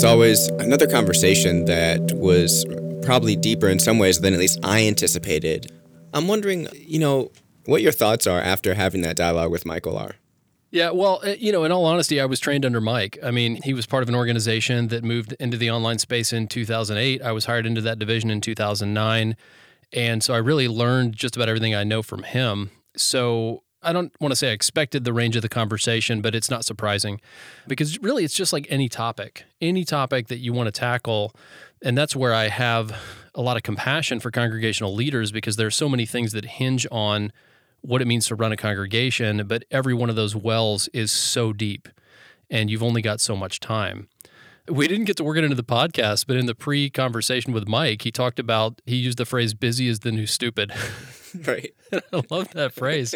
Always, another conversation that was probably deeper in some ways than at least I anticipated. I'm wondering, you know, what your thoughts are after having that dialogue with Michael are.
Yeah, well, uh, you know, in all honesty, I was trained under Mike. I mean, he was part of an organization that moved into the online space in 2008. I was hired into that division in 2009. And so I really learned just about everything I know from him. So I don't want to say I expected the range of the conversation, but it's not surprising because really it's just like any topic, any topic that you want to tackle. And that's where I have a lot of compassion for congregational leaders because there's so many things that hinge on what it means to run a congregation, but every one of those wells is so deep and you've only got so much time. We didn't get to work it into the podcast, but in the pre conversation with Mike, he talked about, he used the phrase busy is the new stupid. (laughs) (laughs)
right. (laughs)
I love that phrase.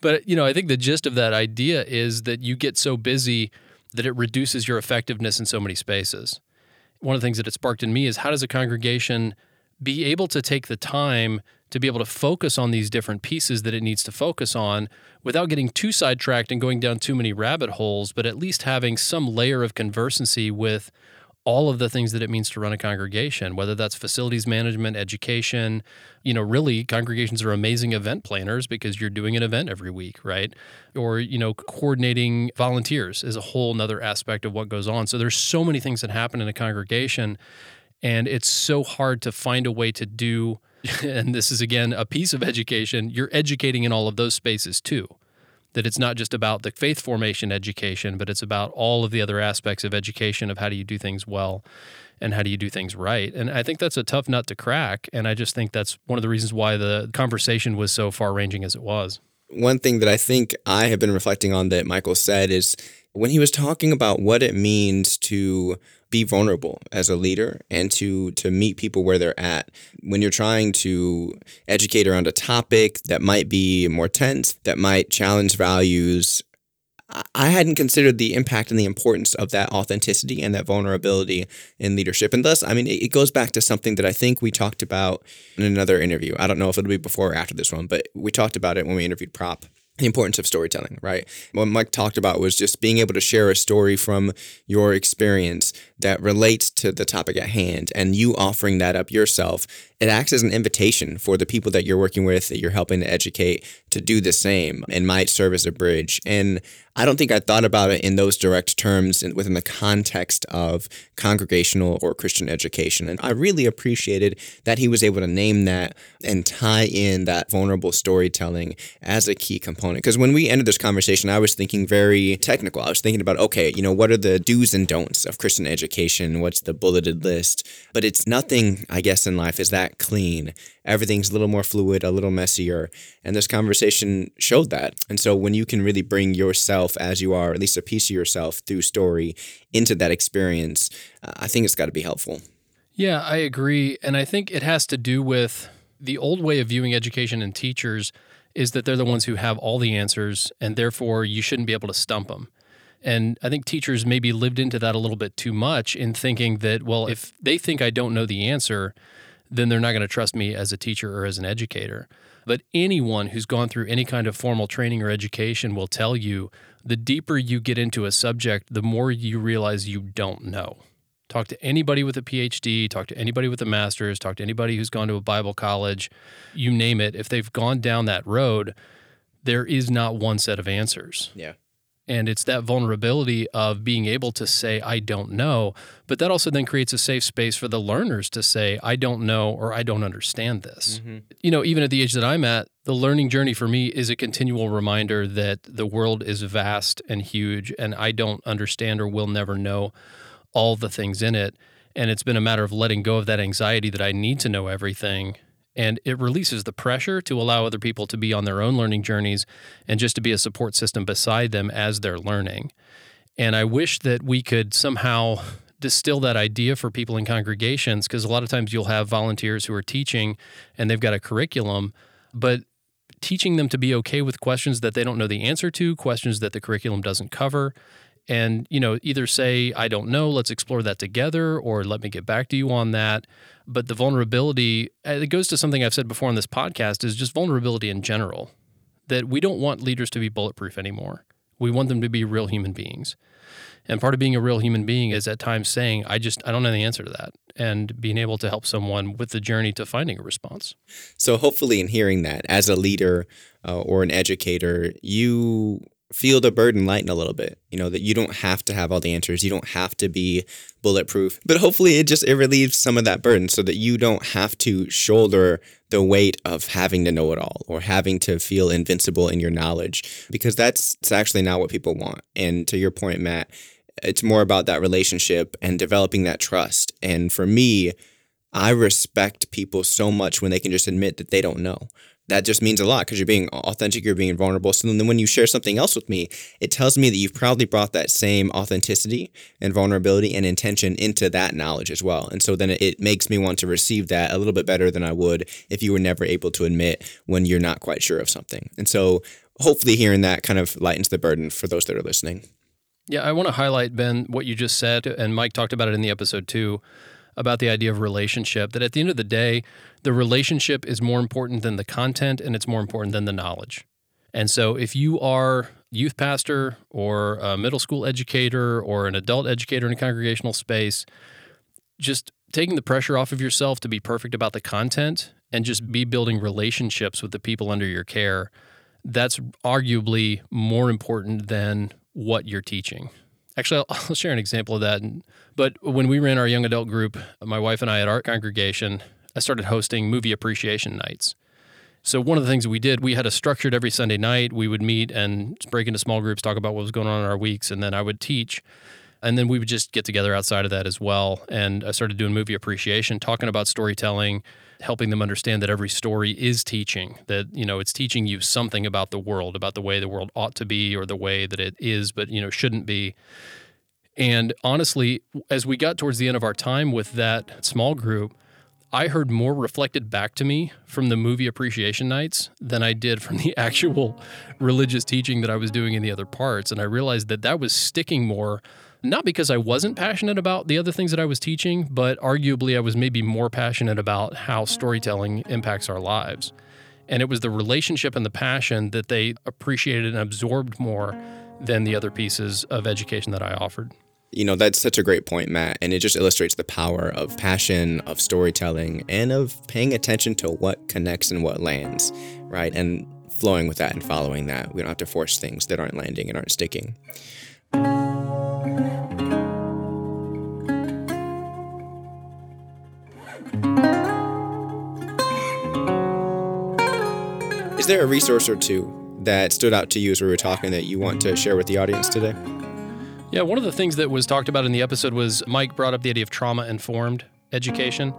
But, you know, I think the gist of that idea is that you get so busy that it reduces your effectiveness in so many spaces. One of the things that it sparked in me is how does a congregation be able to take the time to be able to focus on these different pieces that it needs to focus on without getting too sidetracked and going down too many rabbit holes, but at least having some layer of conversancy with all of the things that it means to run a congregation, whether that's facilities management, education. You know, really, congregations are amazing event planners because you're doing an event every week, right? Or, you know, coordinating volunteers is a whole nother aspect of what goes on. So there's so many things that happen in a congregation. And it's so hard to find a way to do (laughs) and this is again a piece of education, you're educating in all of those spaces too. That it's not just about the faith formation education, but it's about all of the other aspects of education of how do you do things well and how do you do things right. And I think that's a tough nut to crack. And I just think that's one of the reasons why the conversation was so far ranging as it was.
One thing that I think I have been reflecting on that Michael said is when he was talking about what it means to be vulnerable as a leader and to to meet people where they're at when you're trying to educate around a topic that might be more tense that might challenge values I hadn't considered the impact and the importance of that authenticity and that vulnerability in leadership. And thus, I mean, it goes back to something that I think we talked about in another interview. I don't know if it'll be before or after this one, but we talked about it when we interviewed Prop the importance of storytelling, right? What Mike talked about was just being able to share a story from your experience that relates to the topic at hand and you offering that up yourself. It acts as an invitation for the people that you're working with, that you're helping to educate, to do the same and might serve as a bridge. And I don't think I thought about it in those direct terms within the context of congregational or Christian education. And I really appreciated that he was able to name that and tie in that vulnerable storytelling as a key component. Because when we ended this conversation, I was thinking very technical. I was thinking about, okay, you know, what are the do's and don'ts of Christian education? What's the bulleted list? But it's nothing, I guess, in life is that clean everything's a little more fluid, a little messier. And this conversation showed that. And so when you can really bring yourself as you are, at least a piece of yourself through story into that experience, uh, I think it's got to be helpful.
Yeah, I agree. And I think it has to do with the old way of viewing education and teachers is that they're the ones who have all the answers and therefore you shouldn't be able to stump them. And I think teachers maybe lived into that a little bit too much in thinking that, well, if they think I don't know the answer, then they're not going to trust me as a teacher or as an educator. But anyone who's gone through any kind of formal training or education will tell you the deeper you get into a subject, the more you realize you don't know. Talk to anybody with a PhD, talk to anybody with a master's, talk to anybody who's gone to a Bible college, you name it. If they've gone down that road, there is not one set of answers.
Yeah.
And it's that vulnerability of being able to say, I don't know. But that also then creates a safe space for the learners to say, I don't know or I don't understand this. Mm-hmm. You know, even at the age that I'm at, the learning journey for me is a continual reminder that the world is vast and huge, and I don't understand or will never know all the things in it. And it's been a matter of letting go of that anxiety that I need to know everything and it releases the pressure to allow other people to be on their own learning journeys and just to be a support system beside them as they're learning. And I wish that we could somehow distill that idea for people in congregations because a lot of times you'll have volunteers who are teaching and they've got a curriculum, but teaching them to be okay with questions that they don't know the answer to, questions that the curriculum doesn't cover, and you know either say i don't know let's explore that together or let me get back to you on that. But the vulnerability it goes to something i've said before on this podcast is just vulnerability in general. That we don't want leaders to be bulletproof anymore. We want them to be real human beings. And part of being a real human being is at times saying i just i don't know the answer to that and being able to help someone with the journey to finding a response.
So hopefully in hearing that as a leader uh, or an educator you feel the burden lighten a little bit you know that you don't have to have all the answers you don't have to be bulletproof but hopefully it just it relieves some of that burden so that you don't have to shoulder the weight of having to know it all or having to feel invincible in your knowledge because that's, that's actually not what people want. And to your point matt it's more about that relationship and developing that trust. And for me I respect people so much when they can just admit that they don't know that just means a lot because you're being authentic, you're being vulnerable. So then when you share something else with me, it tells me that you've probably brought that same authenticity and vulnerability and intention into that knowledge as well. And so then it makes me want to receive that a little bit better than I would if you were never able to admit when you're not quite sure of something. And so hopefully hearing that kind of lightens the burden for those that are listening.
Yeah, I want to highlight, Ben, what you just said, and Mike talked about it in the episode too about the idea of relationship that at the end of the day, the relationship is more important than the content and it's more important than the knowledge. And so if you are youth pastor or a middle school educator or an adult educator in a congregational space, just taking the pressure off of yourself to be perfect about the content and just be building relationships with the people under your care, that's arguably more important than what you're teaching. Actually, I'll, (laughs) I'll share an example of that. But when we ran our young adult group, my wife and I at our congregation, I started hosting movie appreciation nights. So one of the things we did, we had a structured every Sunday night. We would meet and break into small groups, talk about what was going on in our weeks, and then I would teach. And then we would just get together outside of that as well. And I started doing movie appreciation, talking about storytelling, helping them understand that every story is teaching, that, you know, it's teaching you something about the world, about the way the world ought to be or the way that it is, but, you know, shouldn't be. And honestly, as we got towards the end of our time with that small group, I heard more reflected back to me from the movie appreciation nights than I did from the (laughs) actual religious teaching that I was doing in the other parts. And I realized that that was sticking more not because I wasn't passionate about the other things that I was teaching, but arguably I was maybe more passionate about how storytelling impacts our lives. And it was the relationship and the passion that they appreciated and absorbed more than the other pieces of education that I offered.
You know, that's such a great point, Matt. And it just illustrates the power of passion, of storytelling, and of paying attention to what connects and what lands, right? And flowing with that and following that. We don't have to force things that aren't landing and aren't sticking. There a resource or two that stood out to you as we were talking that you want to share with the audience today?
Yeah, one of the things that was talked about in the episode was Mike brought up the idea of trauma informed education.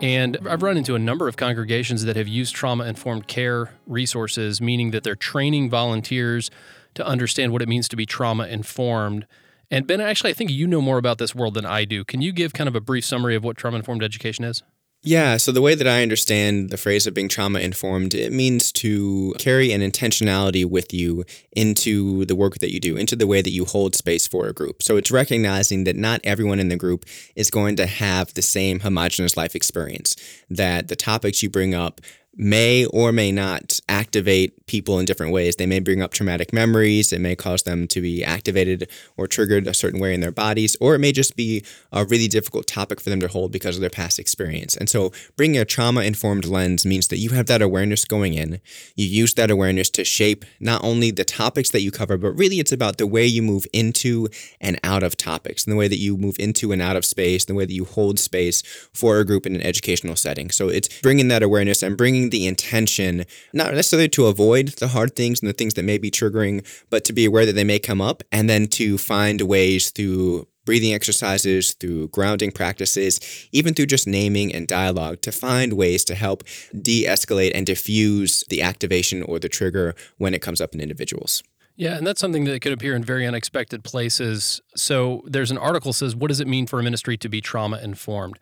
And I've run into a number of congregations that have used trauma informed care resources, meaning that they're training volunteers to understand what it means to be trauma informed. And Ben, actually, I think you know more about this world than I do. Can you give kind of a brief summary of what trauma informed education is?
Yeah, so the way that I understand the phrase of being trauma informed, it means to carry an intentionality with you into the work that you do, into the way that you hold space for a group. So it's recognizing that not everyone in the group is going to have the same homogenous life experience, that the topics you bring up may or may not activate people in different ways. They may bring up traumatic memories, it may cause them to be activated or triggered a certain way in their bodies, or it may just be a really difficult topic for them to hold because of their past experience. And so, bringing a trauma informed lens means that you have that awareness going in. You use that awareness to shape not only the topics that you cover, but really it's about the way you move into and out of topics, and the way that you move into and out of space, the way that you hold space for a group in an educational setting. So, it's bringing that awareness and bringing the intention, not necessarily to avoid the hard things and the things that may be triggering, but to be aware that they may come up and then to find ways through breathing exercises, through grounding practices, even through just naming and dialogue to find ways to help de escalate and diffuse the activation or the trigger when it comes up in individuals.
Yeah, and that's something that could appear in very unexpected places. So there's an article says, "What does it mean for a ministry to be trauma informed?"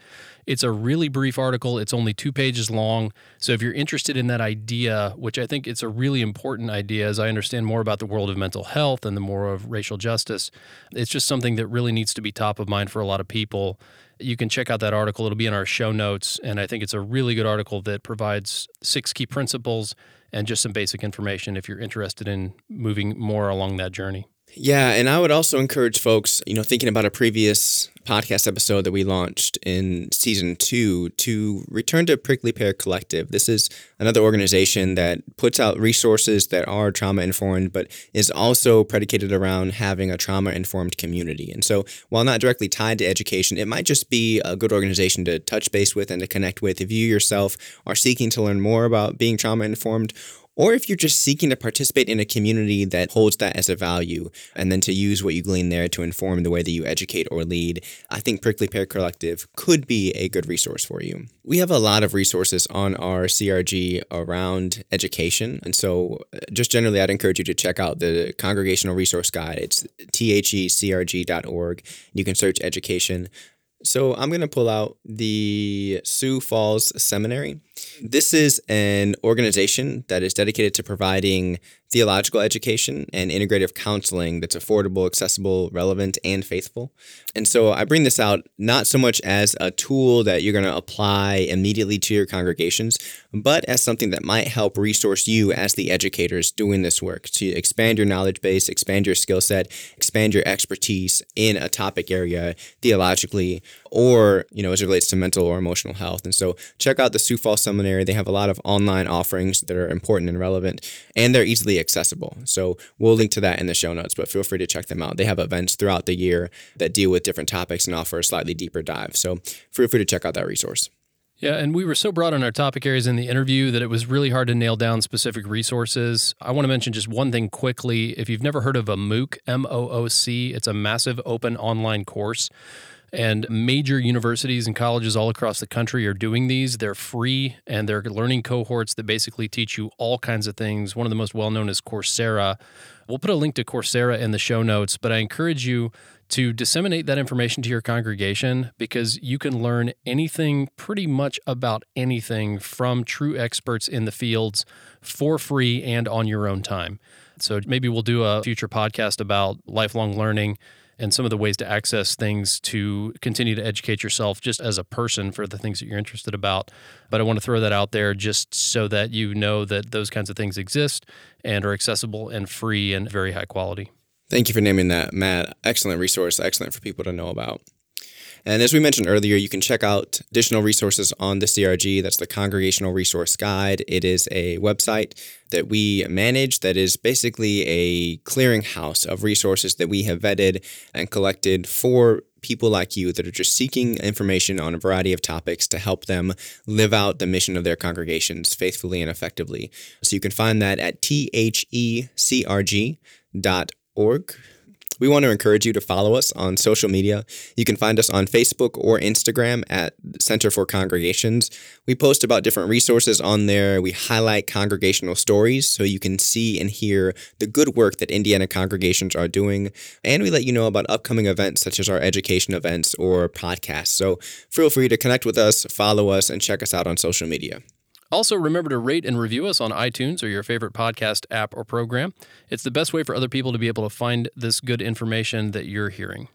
It's a really brief article. It's only two pages long. So if you're interested in that idea, which I think it's a really important idea, as I understand more about the world of mental health and the more of racial justice, it's just something that really needs to be top of mind for a lot of people. You can check out that article. It'll be in our show notes, and I think it's a really good article that provides six key principles and just some basic information if you're interested in moving more along that journey.
Yeah, and I would also encourage folks, you know, thinking about a previous podcast episode that we launched in season two to return to Prickly Pear Collective. This is another organization that puts out resources that are trauma informed, but is also predicated around having a trauma informed community. And so, while not directly tied to education, it might just be a good organization to touch base with and to connect with if you yourself are seeking to learn more about being trauma informed or if you're just seeking to participate in a community that holds that as a value and then to use what you glean there to inform the way that you educate or lead, I think Prickly Pear Collective could be a good resource for you. We have a lot of resources on our CRG around education. And so, uh, just generally, I'd encourage you to check out the Congregational Resource Guide. It's thecrg.org. You can search education. So I'm going to pull out the Sioux Falls Seminary. This is an organization that is dedicated to providing theological education and integrative counseling that's affordable, accessible, relevant, and faithful. And so I bring this out not so much as a tool that you're going to apply immediately to your congregations, but as something that might help resource you as the educators doing this work to expand your knowledge base, expand your skill set, expand your expertise in a topic area theologically or, you know, as it relates to mental or emotional health. And so check out the Sioux Falls Seminary. They have a lot of online offerings that are important and relevant, and they're easily accessible. So we'll link to that in the show notes, but feel free to check them out. They have events throughout the year that deal with different topics and offer a slightly deeper dive. So feel free to check out that resource.
Yeah, and we were so broad on our topic areas in the interview that it was really hard to nail down specific resources. I want to mention just one thing quickly. If you've never heard of a MOOC, M O O C, it's a massive open online course and major universities and colleges all across the country are doing these. They're free and they're learning cohorts that basically teach you all kinds of things. One of the most well known is Coursera. We'll put a link to Coursera in the show notes, but I encourage you to disseminate that information to your congregation because you can learn anything pretty much about anything from true experts in the fields for free and on your own time. So maybe we'll do a future podcast about lifelong learning and some of the ways to access things to continue to educate yourself just as a person for the things that you're interested about. But I want to throw that out there just so that you know that those kinds of things exist and are accessible and free and very high quality.
Thank you for naming that, Matt. Excellent resource, excellent for people to know about. And as we mentioned earlier, you can check out additional resources on the CRG. That's the Congregational Resource Guide. It is a website that we manage that is basically a clearinghouse of resources that we have vetted and collected for people like you that are just seeking information on a variety of topics to help them live out the mission of their congregations faithfully and effectively. So you can find that at thecrg.org. We want to encourage you to follow us on social media. You can find us on Facebook or Instagram at Center for Congregations. We post about different resources on there. We highlight congregational stories so you can see and hear the good work that Indiana congregations are doing. And we let you know about upcoming events such as our education events or podcasts. So feel free to connect with us, follow us, and check us out on social media.
Also, remember to rate and review us on iTunes or your favorite podcast app or program. It's the best way for other people to be able to find this good information that you're hearing.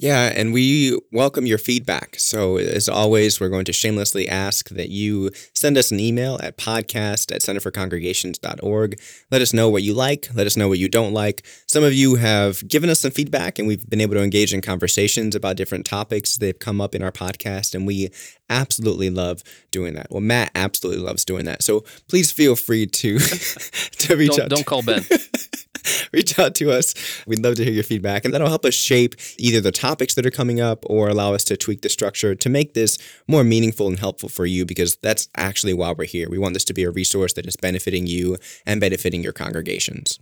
Yeah, and we welcome your feedback. So, as always, we're going to shamelessly ask that you send us an email at podcast at centerforcongregations.org. Let us know what you like, let us know what you don't like. Some of you have given us some feedback, and we've been able to engage in conversations about different topics that have come up in our podcast, and we absolutely love doing that. Well, Matt absolutely loves doing that. So, please feel free to, (laughs) to reach
don't,
out.
Don't call Ben. (laughs) (laughs)
reach out to us. We'd love to hear your feedback, and that'll help us shape either the topics that are coming up or allow us to tweak the structure to make this more meaningful and helpful for you because that's actually why we're here. We want this to be a resource that is benefiting you and benefiting your congregations.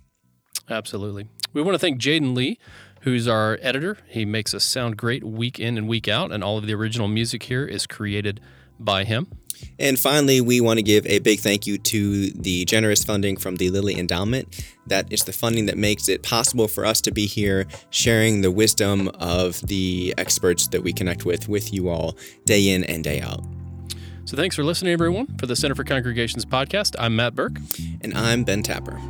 Absolutely. We want to thank Jaden Lee, who's our editor. He makes us sound great week in and week out, and all of the original music here is created by him.
And finally, we want to give a big thank you to the generous funding from the Lilly Endowment. That is the funding that makes it possible for us to be here sharing the wisdom of the experts that we connect with with you all day in and day out.
So thanks for listening, everyone. For the Center for Congregations podcast, I'm Matt Burke.
And I'm Ben Tapper.